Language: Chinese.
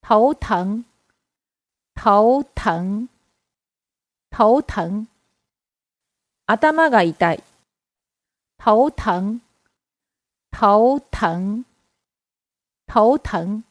头，疼，头疼，头疼，头疼。